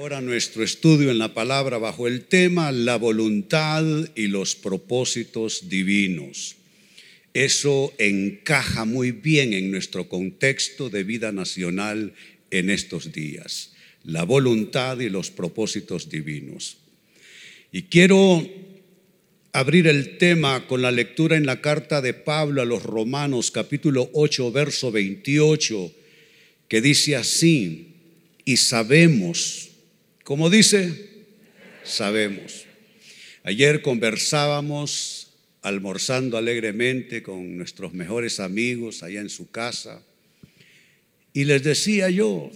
ahora nuestro estudio en la palabra bajo el tema la voluntad y los propósitos divinos. Eso encaja muy bien en nuestro contexto de vida nacional en estos días. La voluntad y los propósitos divinos. Y quiero abrir el tema con la lectura en la carta de Pablo a los Romanos capítulo 8 verso 28 que dice así, y sabemos como dice? Sabemos. Ayer conversábamos almorzando alegremente con nuestros mejores amigos allá en su casa y les decía yo,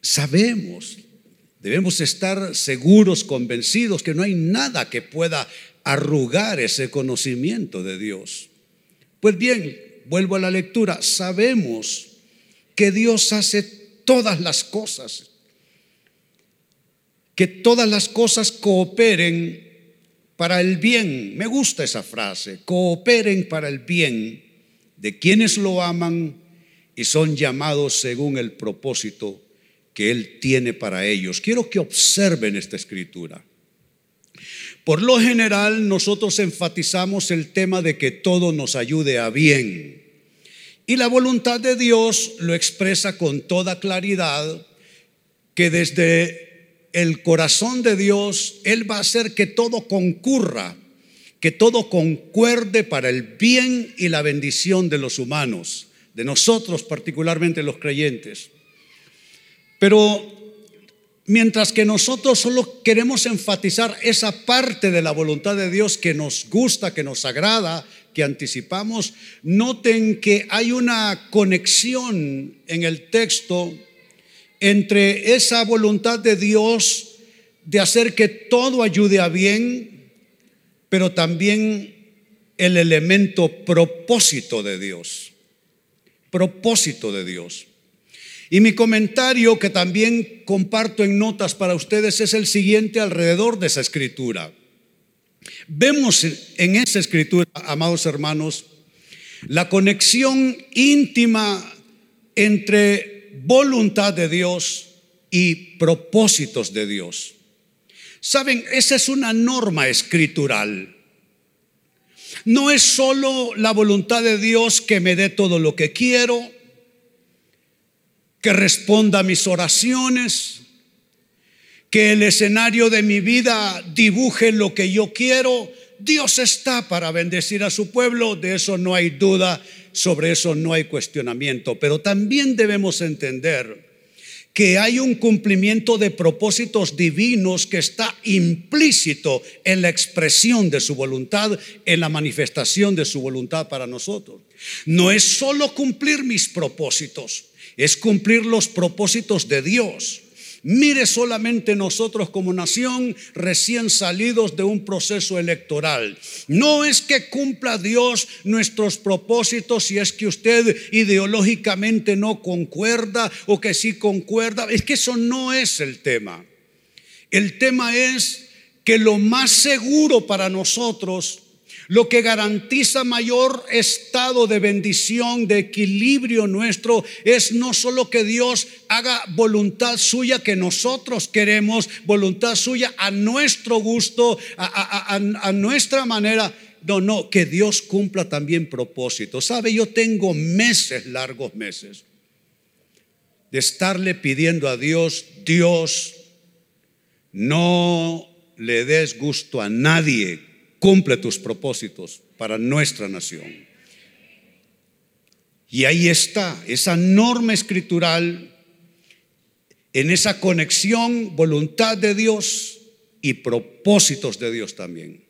sabemos, debemos estar seguros, convencidos que no hay nada que pueda arrugar ese conocimiento de Dios. Pues bien, vuelvo a la lectura, sabemos que Dios hace todas las cosas que todas las cosas cooperen para el bien. Me gusta esa frase, cooperen para el bien de quienes lo aman y son llamados según el propósito que Él tiene para ellos. Quiero que observen esta escritura. Por lo general, nosotros enfatizamos el tema de que todo nos ayude a bien. Y la voluntad de Dios lo expresa con toda claridad que desde el corazón de Dios, Él va a hacer que todo concurra, que todo concuerde para el bien y la bendición de los humanos, de nosotros particularmente los creyentes. Pero mientras que nosotros solo queremos enfatizar esa parte de la voluntad de Dios que nos gusta, que nos agrada, que anticipamos, noten que hay una conexión en el texto entre esa voluntad de Dios de hacer que todo ayude a bien, pero también el elemento propósito de Dios. Propósito de Dios. Y mi comentario que también comparto en notas para ustedes es el siguiente alrededor de esa escritura. Vemos en esa escritura, amados hermanos, la conexión íntima entre voluntad de Dios y propósitos de Dios. Saben, esa es una norma escritural. No es solo la voluntad de Dios que me dé todo lo que quiero, que responda a mis oraciones, que el escenario de mi vida dibuje lo que yo quiero. Dios está para bendecir a su pueblo, de eso no hay duda sobre eso no hay cuestionamiento, pero también debemos entender que hay un cumplimiento de propósitos divinos que está implícito en la expresión de su voluntad, en la manifestación de su voluntad para nosotros. No es solo cumplir mis propósitos, es cumplir los propósitos de Dios. Mire solamente nosotros como nación recién salidos de un proceso electoral. No es que cumpla Dios nuestros propósitos si es que usted ideológicamente no concuerda o que sí concuerda. Es que eso no es el tema. El tema es que lo más seguro para nosotros lo que garantiza mayor estado de bendición, de equilibrio nuestro, es no solo que Dios haga voluntad suya que nosotros queremos, voluntad suya a nuestro gusto, a, nuestra manera. No, no, que Dios cumpla también propósitos. ¿Sabe? Yo tengo meses, largos meses, de estarle pidiendo a Dios, Dios, no le des gusto a nadie cumple tus propósitos para nuestra nación. Y ahí está, esa norma escritural, en esa conexión, voluntad de Dios y propósitos de Dios también.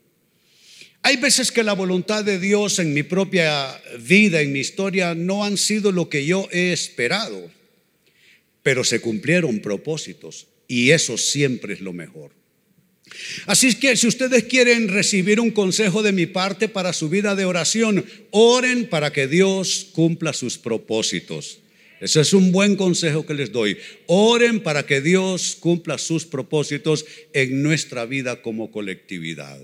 Hay veces que la voluntad de Dios en mi propia vida, en mi historia, no han sido lo que yo he esperado, pero se cumplieron propósitos y eso siempre es lo mejor. Así es que si ustedes quieren recibir un consejo de mi parte para su vida de oración, oren para que Dios cumpla sus propósitos. Ese es un buen consejo que les doy. Oren para que Dios cumpla sus propósitos en nuestra vida como colectividad.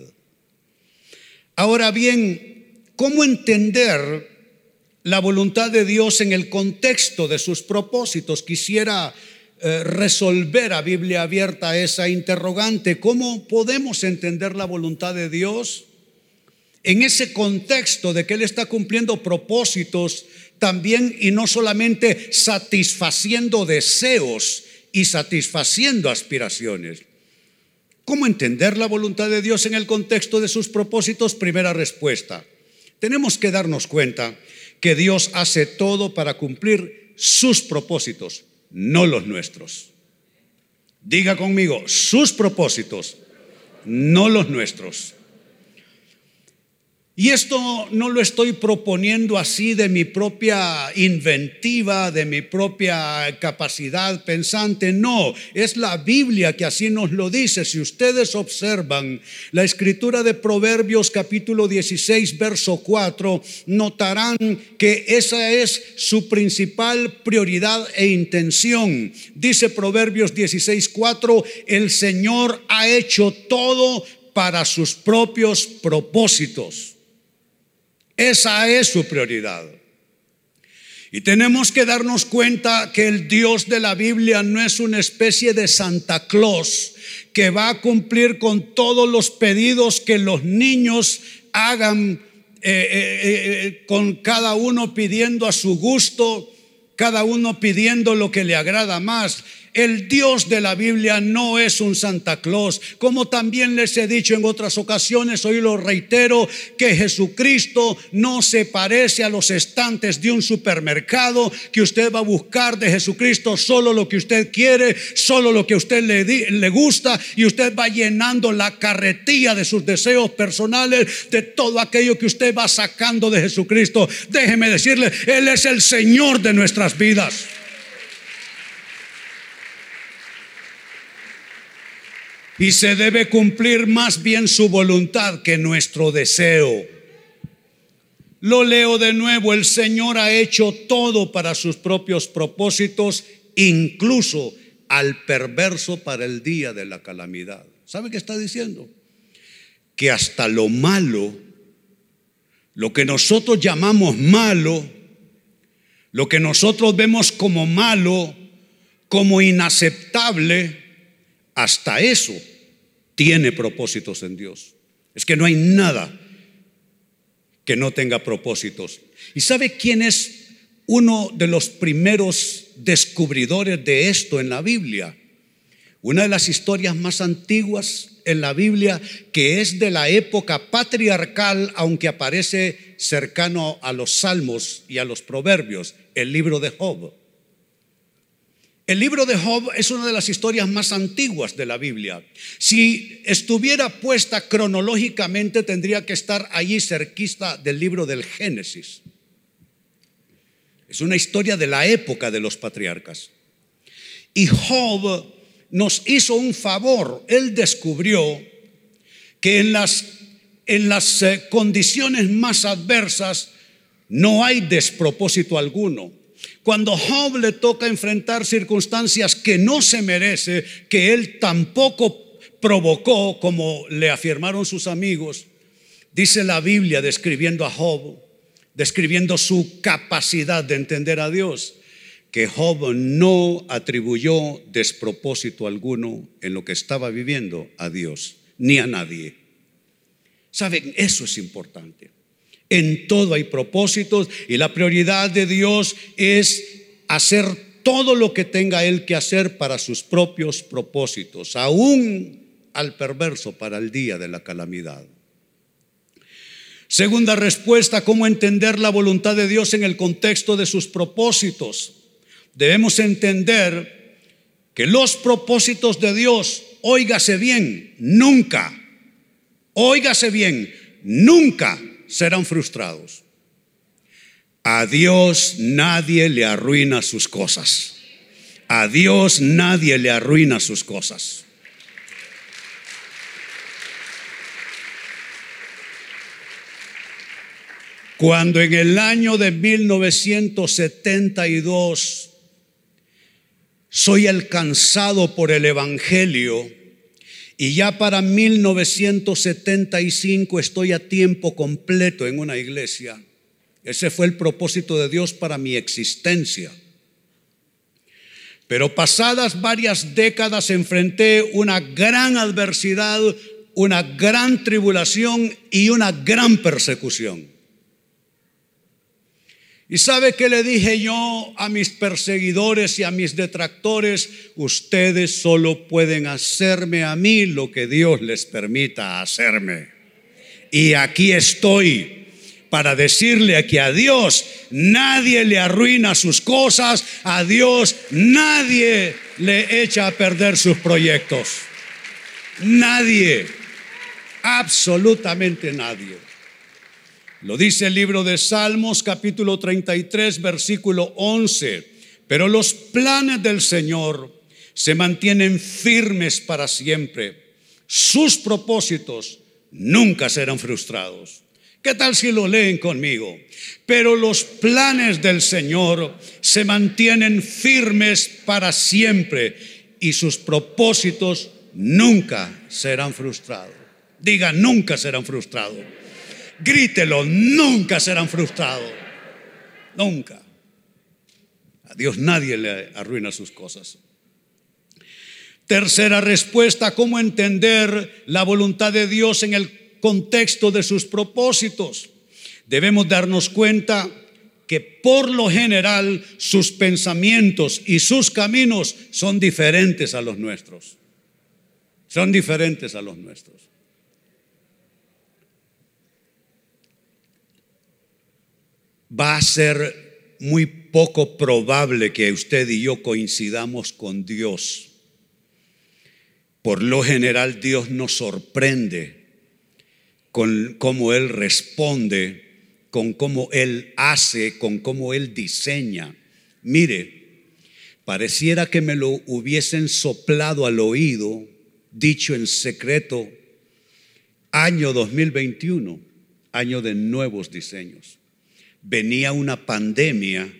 Ahora bien, ¿cómo entender la voluntad de Dios en el contexto de sus propósitos? Quisiera eh, resolver a Biblia abierta esa interrogante. ¿Cómo podemos entender la voluntad de Dios? En ese contexto de que Él está cumpliendo propósitos también y no solamente satisfaciendo deseos y satisfaciendo aspiraciones. ¿Cómo entender la voluntad de Dios en el contexto de sus propósitos? Primera respuesta. Tenemos que darnos cuenta que Dios hace todo para cumplir sus propósitos, no los nuestros. Diga conmigo, sus propósitos, no los nuestros. Y esto no lo estoy proponiendo así de mi propia inventiva, de mi propia capacidad pensante, no, es la Biblia que así nos lo dice. Si ustedes observan la escritura de Proverbios capítulo 16, verso 4, notarán que esa es su principal prioridad e intención. Dice Proverbios 16, 4, el Señor ha hecho todo para sus propios propósitos. Esa es su prioridad. Y tenemos que darnos cuenta que el Dios de la Biblia no es una especie de Santa Claus que va a cumplir con todos los pedidos que los niños hagan eh, eh, eh, con cada uno pidiendo a su gusto, cada uno pidiendo lo que le agrada más. El Dios de la Biblia no es un Santa Claus. Como también les he dicho en otras ocasiones, hoy lo reitero, que Jesucristo no se parece a los estantes de un supermercado, que usted va a buscar de Jesucristo solo lo que usted quiere, solo lo que a usted le, le gusta, y usted va llenando la carretilla de sus deseos personales, de todo aquello que usted va sacando de Jesucristo. Déjeme decirle, Él es el Señor de nuestras vidas. Y se debe cumplir más bien su voluntad que nuestro deseo. Lo leo de nuevo, el Señor ha hecho todo para sus propios propósitos, incluso al perverso para el día de la calamidad. ¿Sabe qué está diciendo? Que hasta lo malo, lo que nosotros llamamos malo, lo que nosotros vemos como malo, como inaceptable, hasta eso tiene propósitos en Dios. Es que no hay nada que no tenga propósitos. ¿Y sabe quién es uno de los primeros descubridores de esto en la Biblia? Una de las historias más antiguas en la Biblia que es de la época patriarcal, aunque aparece cercano a los salmos y a los proverbios, el libro de Job. El libro de Job es una de las historias más antiguas de la Biblia. Si estuviera puesta cronológicamente, tendría que estar allí cerquista del libro del Génesis. Es una historia de la época de los patriarcas. Y Job nos hizo un favor. Él descubrió que en las, en las eh, condiciones más adversas no hay despropósito alguno. Cuando Job le toca enfrentar circunstancias que no se merece, que él tampoco provocó, como le afirmaron sus amigos, dice la Biblia describiendo a Job, describiendo su capacidad de entender a Dios, que Job no atribuyó despropósito alguno en lo que estaba viviendo a Dios, ni a nadie. Saben, eso es importante. En todo hay propósitos y la prioridad de Dios es hacer todo lo que tenga Él que hacer para sus propios propósitos, aún al perverso para el día de la calamidad. Segunda respuesta, ¿cómo entender la voluntad de Dios en el contexto de sus propósitos? Debemos entender que los propósitos de Dios, óigase bien, nunca, óigase bien, nunca serán frustrados. A Dios nadie le arruina sus cosas. A Dios nadie le arruina sus cosas. Cuando en el año de 1972 soy alcanzado por el Evangelio, y ya para 1975 estoy a tiempo completo en una iglesia. Ese fue el propósito de Dios para mi existencia. Pero pasadas varias décadas enfrenté una gran adversidad, una gran tribulación y una gran persecución. ¿Y sabe qué le dije yo a mis perseguidores y a mis detractores? Ustedes solo pueden hacerme a mí lo que Dios les permita hacerme. Y aquí estoy para decirle que a Dios nadie le arruina sus cosas, a Dios nadie le echa a perder sus proyectos. Nadie, absolutamente nadie. Lo dice el libro de Salmos capítulo 33 versículo 11. Pero los planes del Señor se mantienen firmes para siempre. Sus propósitos nunca serán frustrados. ¿Qué tal si lo leen conmigo? Pero los planes del Señor se mantienen firmes para siempre y sus propósitos nunca serán frustrados. Diga, nunca serán frustrados. Grítelo, nunca serán frustrados. Nunca. A Dios nadie le arruina sus cosas. Tercera respuesta, ¿cómo entender la voluntad de Dios en el contexto de sus propósitos. Debemos darnos cuenta que por lo general sus pensamientos y sus caminos son diferentes a los nuestros. Son diferentes a los nuestros. Va a ser muy poco probable que usted y yo coincidamos con Dios. Por lo general Dios nos sorprende con cómo Él responde, con cómo Él hace, con cómo Él diseña. Mire, pareciera que me lo hubiesen soplado al oído, dicho en secreto, año 2021, año de nuevos diseños. Venía una pandemia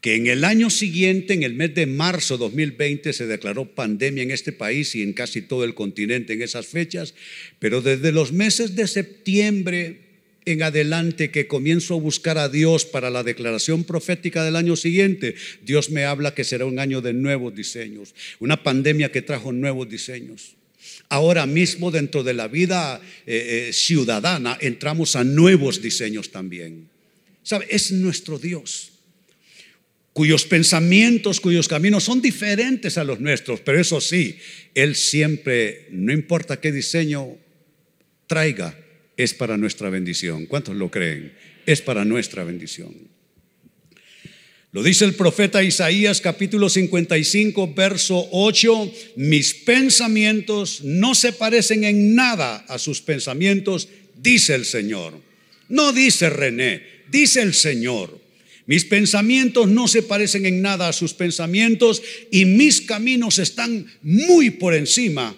que en el año siguiente, en el mes de marzo 2020, se declaró pandemia en este país y en casi todo el continente en esas fechas, pero desde los meses de septiembre en adelante que comienzo a buscar a Dios para la declaración profética del año siguiente, Dios me habla que será un año de nuevos diseños, una pandemia que trajo nuevos diseños. Ahora mismo dentro de la vida eh, eh, ciudadana entramos a nuevos diseños también. ¿Sabe? Es nuestro Dios cuyos pensamientos, cuyos caminos son diferentes a los nuestros, pero eso sí, Él siempre, no importa qué diseño traiga, es para nuestra bendición. ¿Cuántos lo creen? Es para nuestra bendición. Lo dice el profeta Isaías capítulo 55, verso 8, mis pensamientos no se parecen en nada a sus pensamientos, dice el Señor. No dice René, dice el Señor. Mis pensamientos no se parecen en nada a sus pensamientos y mis caminos están muy por encima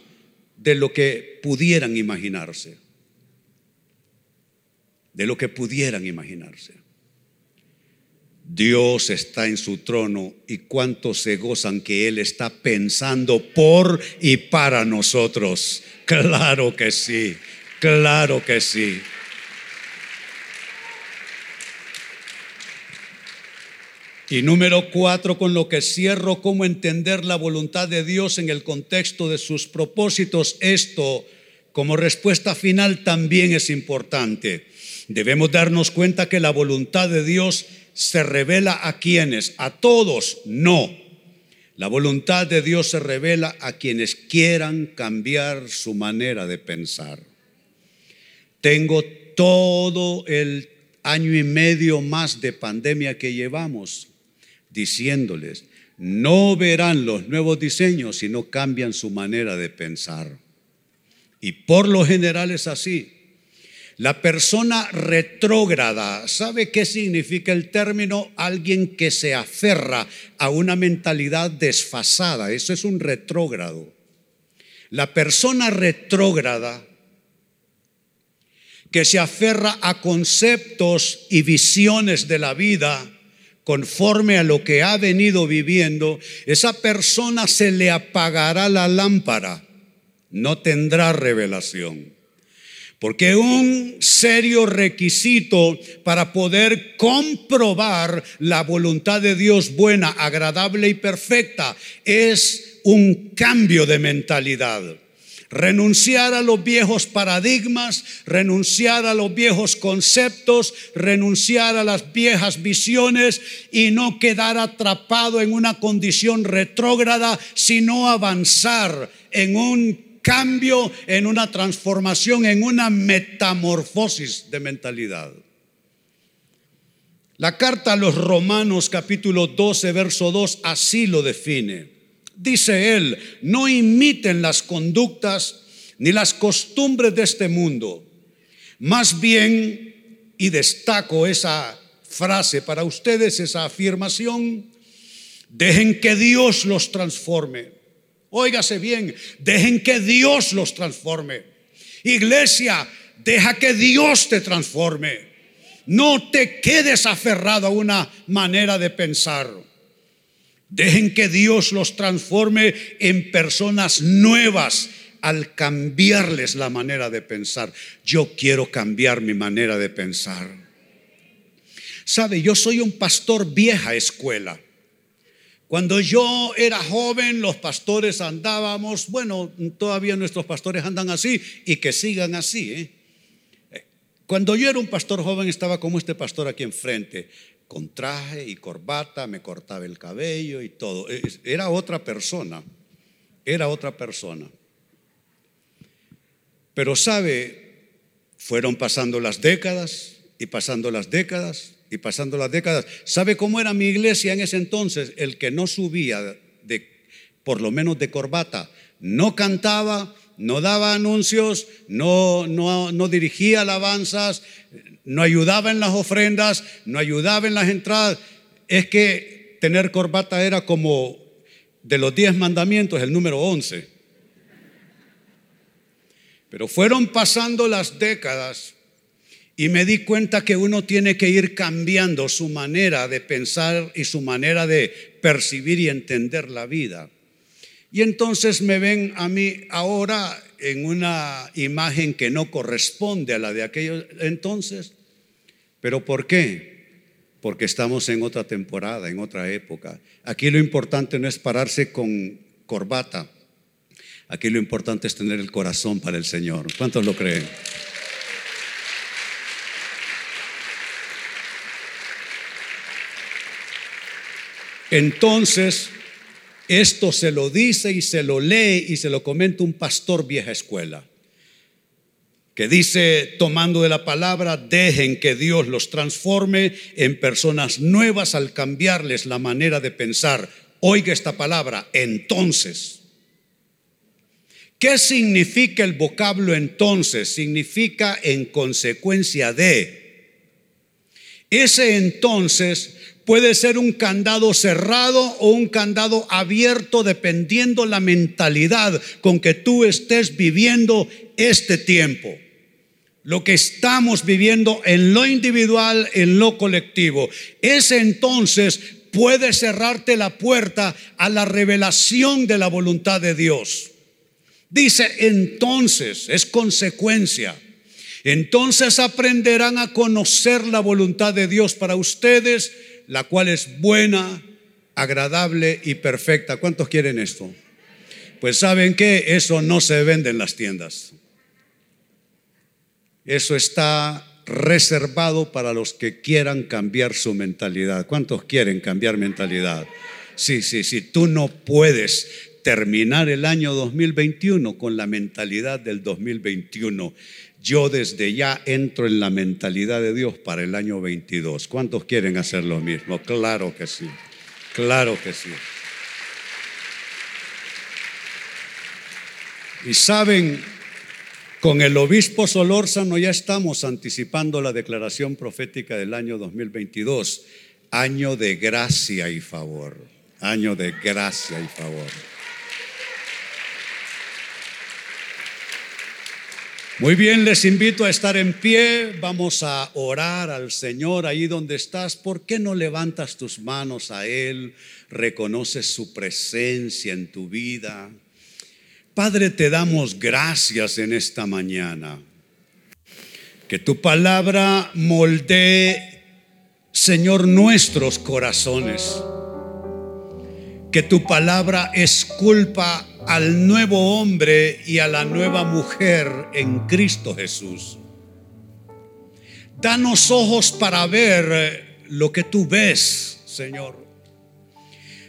de lo que pudieran imaginarse. De lo que pudieran imaginarse. Dios está en su trono y cuántos se gozan que Él está pensando por y para nosotros. Claro que sí, claro que sí. Y número cuatro, con lo que cierro, cómo entender la voluntad de Dios en el contexto de sus propósitos. Esto, como respuesta final, también es importante. Debemos darnos cuenta que la voluntad de Dios se revela a quienes, a todos, no. La voluntad de Dios se revela a quienes quieran cambiar su manera de pensar. Tengo todo el año y medio más de pandemia que llevamos diciéndoles, no verán los nuevos diseños si no cambian su manera de pensar. Y por lo general es así. La persona retrógrada, ¿sabe qué significa el término? Alguien que se aferra a una mentalidad desfasada. Eso es un retrógrado. La persona retrógrada que se aferra a conceptos y visiones de la vida conforme a lo que ha venido viviendo, esa persona se le apagará la lámpara, no tendrá revelación. Porque un serio requisito para poder comprobar la voluntad de Dios buena, agradable y perfecta es un cambio de mentalidad. Renunciar a los viejos paradigmas, renunciar a los viejos conceptos, renunciar a las viejas visiones y no quedar atrapado en una condición retrógrada, sino avanzar en un cambio, en una transformación, en una metamorfosis de mentalidad. La carta a los Romanos capítulo 12, verso 2 así lo define. Dice él, no imiten las conductas ni las costumbres de este mundo. Más bien, y destaco esa frase para ustedes, esa afirmación, dejen que Dios los transforme. Óigase bien, dejen que Dios los transforme. Iglesia, deja que Dios te transforme. No te quedes aferrado a una manera de pensar. Dejen que Dios los transforme en personas nuevas al cambiarles la manera de pensar. Yo quiero cambiar mi manera de pensar. Sabe, yo soy un pastor vieja escuela. Cuando yo era joven, los pastores andábamos, bueno, todavía nuestros pastores andan así y que sigan así. ¿eh? Cuando yo era un pastor joven estaba como este pastor aquí enfrente, con traje y corbata, me cortaba el cabello y todo. Era otra persona, era otra persona. Pero sabe, fueron pasando las décadas y pasando las décadas y pasando las décadas. ¿Sabe cómo era mi iglesia en ese entonces? El que no subía de, por lo menos de corbata, no cantaba, no daba anuncios, no, no, no dirigía alabanzas, no ayudaba en las ofrendas, no ayudaba en las entradas. Es que tener corbata era como de los diez mandamientos, el número once. Pero fueron pasando las décadas y me di cuenta que uno tiene que ir cambiando su manera de pensar y su manera de percibir y entender la vida. Y entonces me ven a mí ahora en una imagen que no corresponde a la de aquellos entonces. ¿Pero por qué? Porque estamos en otra temporada, en otra época. Aquí lo importante no es pararse con corbata. Aquí lo importante es tener el corazón para el Señor. ¿Cuántos lo creen? Entonces, esto se lo dice y se lo lee y se lo comenta un pastor vieja escuela, que dice, tomando de la palabra, dejen que Dios los transforme en personas nuevas al cambiarles la manera de pensar. Oiga esta palabra, entonces. ¿Qué significa el vocablo entonces? Significa en consecuencia de. Ese entonces Puede ser un candado cerrado o un candado abierto dependiendo la mentalidad con que tú estés viviendo este tiempo. Lo que estamos viviendo en lo individual, en lo colectivo. Ese entonces puede cerrarte la puerta a la revelación de la voluntad de Dios. Dice entonces, es consecuencia. Entonces aprenderán a conocer la voluntad de Dios para ustedes la cual es buena, agradable y perfecta. ¿Cuántos quieren esto? Pues saben que eso no se vende en las tiendas. Eso está reservado para los que quieran cambiar su mentalidad. ¿Cuántos quieren cambiar mentalidad? Sí, sí, sí, tú no puedes terminar el año 2021 con la mentalidad del 2021 yo desde ya entro en la mentalidad de Dios para el año 22. ¿Cuántos quieren hacer lo mismo? Claro que sí, claro que sí. Y saben, con el obispo Solórzano ya estamos anticipando la declaración profética del año 2022, año de gracia y favor, año de gracia y favor. Muy bien, les invito a estar en pie. Vamos a orar al Señor ahí donde estás. ¿Por qué no levantas tus manos a Él? Reconoces su presencia en tu vida. Padre, te damos gracias en esta mañana. Que tu palabra moldee, Señor, nuestros corazones. Que tu palabra esculpa al nuevo hombre y a la nueva mujer en Cristo Jesús. Danos ojos para ver lo que tú ves, Señor.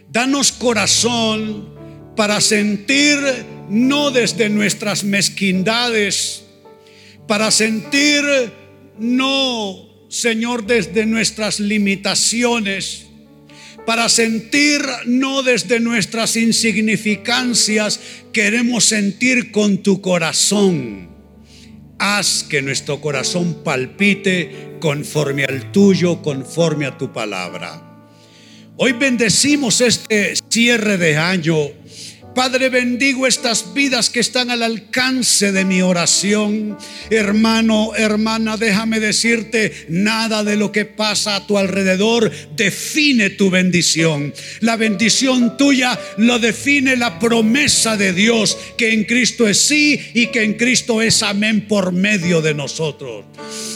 Danos corazón para sentir no desde nuestras mezquindades, para sentir no, Señor, desde nuestras limitaciones, para sentir no desde nuestras insignificancias, queremos sentir con tu corazón. Haz que nuestro corazón palpite conforme al tuyo, conforme a tu palabra. Hoy bendecimos este cierre de año Padre, bendigo estas vidas que están al alcance de mi oración. Hermano, hermana, déjame decirte, nada de lo que pasa a tu alrededor define tu bendición. La bendición tuya lo define la promesa de Dios, que en Cristo es sí y que en Cristo es amén por medio de nosotros.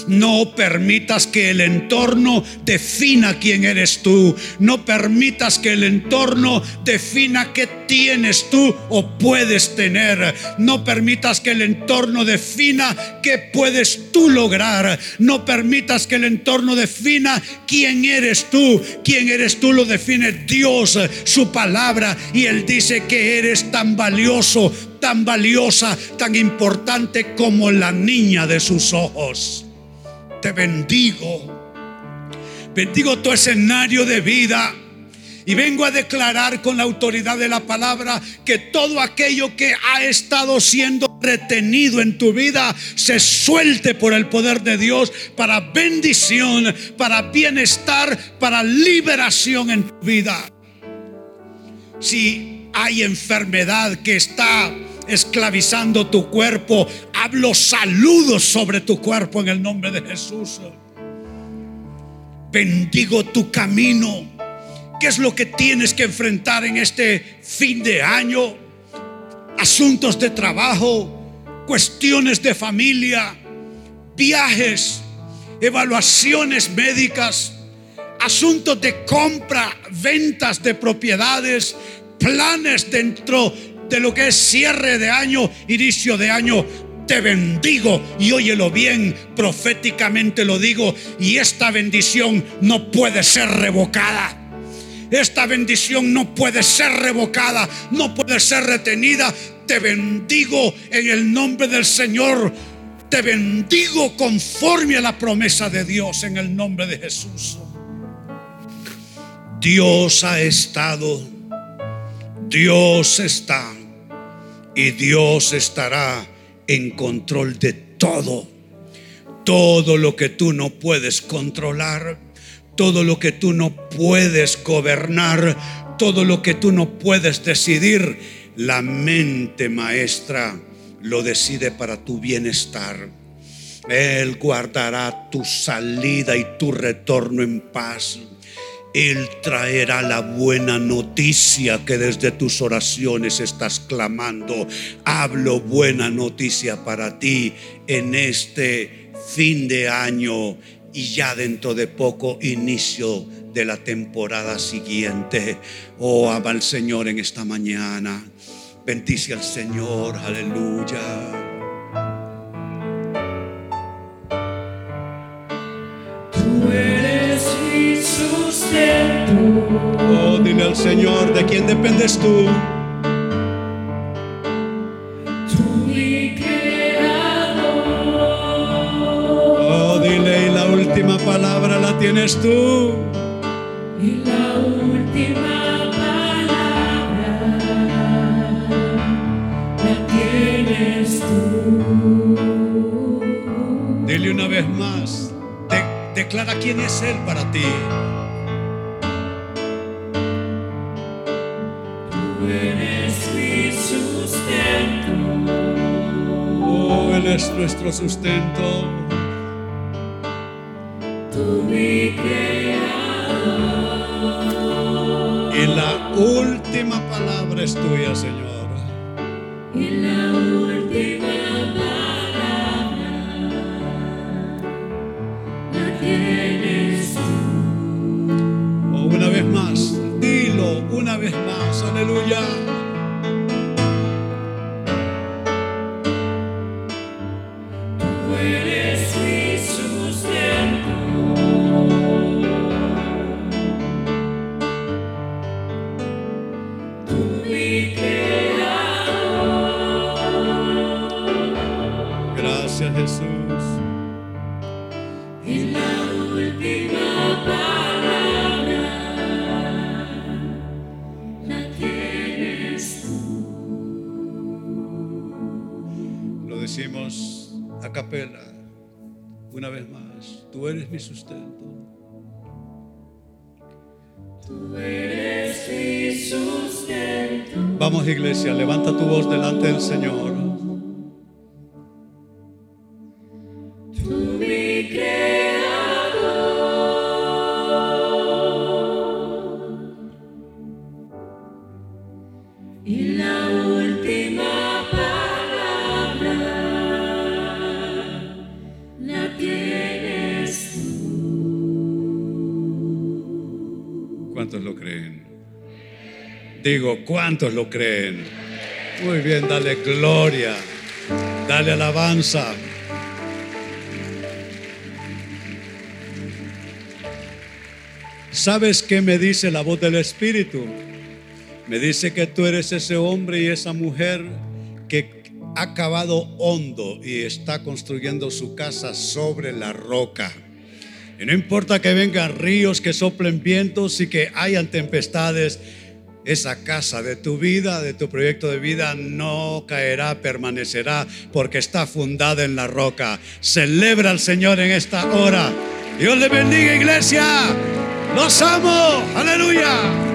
No permitas que el entorno defina quién eres tú. No permitas que el entorno defina qué tienes tú o puedes tener. No permitas que el entorno defina qué puedes tú lograr. No permitas que el entorno defina quién eres tú. Quién eres tú lo define Dios, su palabra. Y Él dice que eres tan valioso, tan valiosa, tan importante como la niña de sus ojos. Te bendigo. Bendigo tu escenario de vida y vengo a declarar con la autoridad de la palabra que todo aquello que ha estado siendo retenido en tu vida se suelte por el poder de Dios para bendición, para bienestar, para liberación en tu vida. Si hay enfermedad que está esclavizando tu cuerpo, hablo saludos sobre tu cuerpo en el nombre de Jesús. Bendigo tu camino ¿Qué es lo que tienes que enfrentar en este fin de año? Asuntos de trabajo, cuestiones de familia, viajes, evaluaciones médicas, asuntos de compra, ventas de propiedades, planes dentro de lo que es cierre de año, inicio de año. Te bendigo y óyelo bien, proféticamente lo digo, y esta bendición no puede ser revocada. Esta bendición no puede ser revocada, no puede ser retenida. Te bendigo en el nombre del Señor. Te bendigo conforme a la promesa de Dios en el nombre de Jesús. Dios ha estado, Dios está y Dios estará en control de todo. Todo lo que tú no puedes controlar todo lo que tú no puedes gobernar, todo lo que tú no puedes decidir, la mente maestra lo decide para tu bienestar. Él guardará tu salida y tu retorno en paz. Él traerá la buena noticia que desde tus oraciones estás clamando. Hablo buena noticia para ti en este fin de año y ya dentro de poco inicio de la temporada siguiente. Oh, ama al Señor en esta mañana. Bendice al Señor, aleluya. Tú eres mi sustento. Oh, dile al Señor, ¿de quién dependes tú? La tienes tú. Y la última palabra la tienes tú. Dile una vez más, declara quién es Él para ti. Tú eres mi sustento. Oh, Él es nuestro sustento tú mi creador. Y la última palabra es tuya, Señor. Y la última palabra la tienes tú. Oh, una vez más, dilo una vez más, aleluya. Jesús. Y la última palabra la tienes tú. Lo decimos a capela una vez más. Tú eres mi sustento. Tú eres mi sustento. Vamos iglesia, levanta tu voz delante del Señor. ¿Cuántos lo creen? Digo, ¿cuántos lo creen? Muy bien, dale gloria, dale alabanza. ¿Sabes qué me dice la voz del Espíritu? Me dice que tú eres ese hombre y esa mujer que ha cavado hondo y está construyendo su casa sobre la roca. Y no importa que vengan ríos, que soplen vientos y que hayan tempestades, esa casa de tu vida, de tu proyecto de vida, no caerá, permanecerá, porque está fundada en la roca. Celebra al Señor en esta hora. Dios le bendiga, iglesia. Los amo. Aleluya.